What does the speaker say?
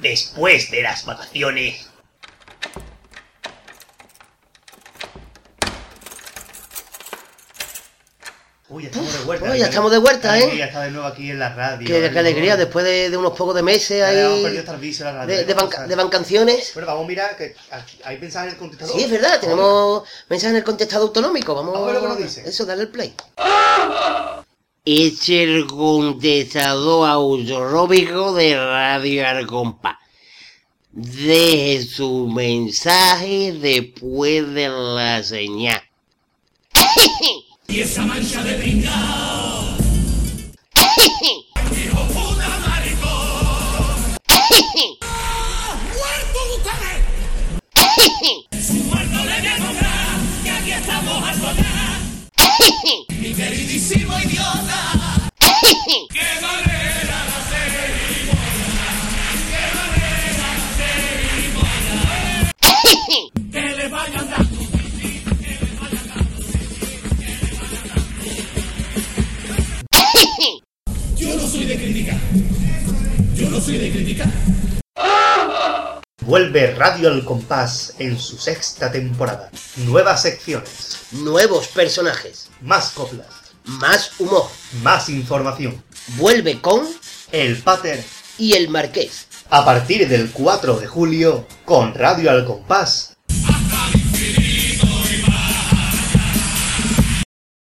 después de las vacaciones. Uy, ya estamos de vuelta. Uy, ya estamos de vuelta, ¿eh? Ya está de nuevo aquí en la radio. Qué, ¿eh? qué alegría, después de, de unos pocos de meses ahí perdido de la radio. de, ¿eh? banca- a- de bancanciones. Bueno, vamos a mirar que hay mensajes en el contestador. Sí, es verdad, tenemos mensaje en el contestado autonómico. Vamos Vamos a ver lo que nos dice. Eso, dale el play. Es el contestador autonómico de Radio Argompa. Deje su mensaje después de la señal. Vuelve Radio al Compás en su sexta temporada. Nuevas secciones, Nuevos personajes, más coplas, más humor. más información. Vuelve con El Pater y el Marqués. a partir del 4 de julio con Radio al Compás